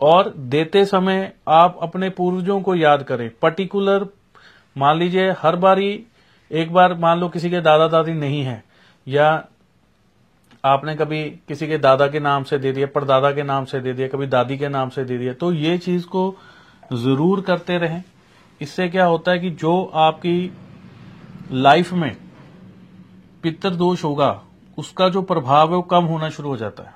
और देते समय आप अपने पूर्वजों को याद करें। पर्टिकुलर मान लीजिए, हर बारी, एक बार मान लो किसी के दादा दादी नहीं है, या आपने कभी किसी के दादा के नाम से दे दिया, परदादा के नाम से दे दिया, कभी दादी के नाम से दे दिया तो ये चीज़ को ज़रूर करते रहें। इससे क्या होता है कि जो आपकी लाइफ में पितर दोष होगा, उसका जो प्रभाव है वो कम होना शुरू हो जाता है।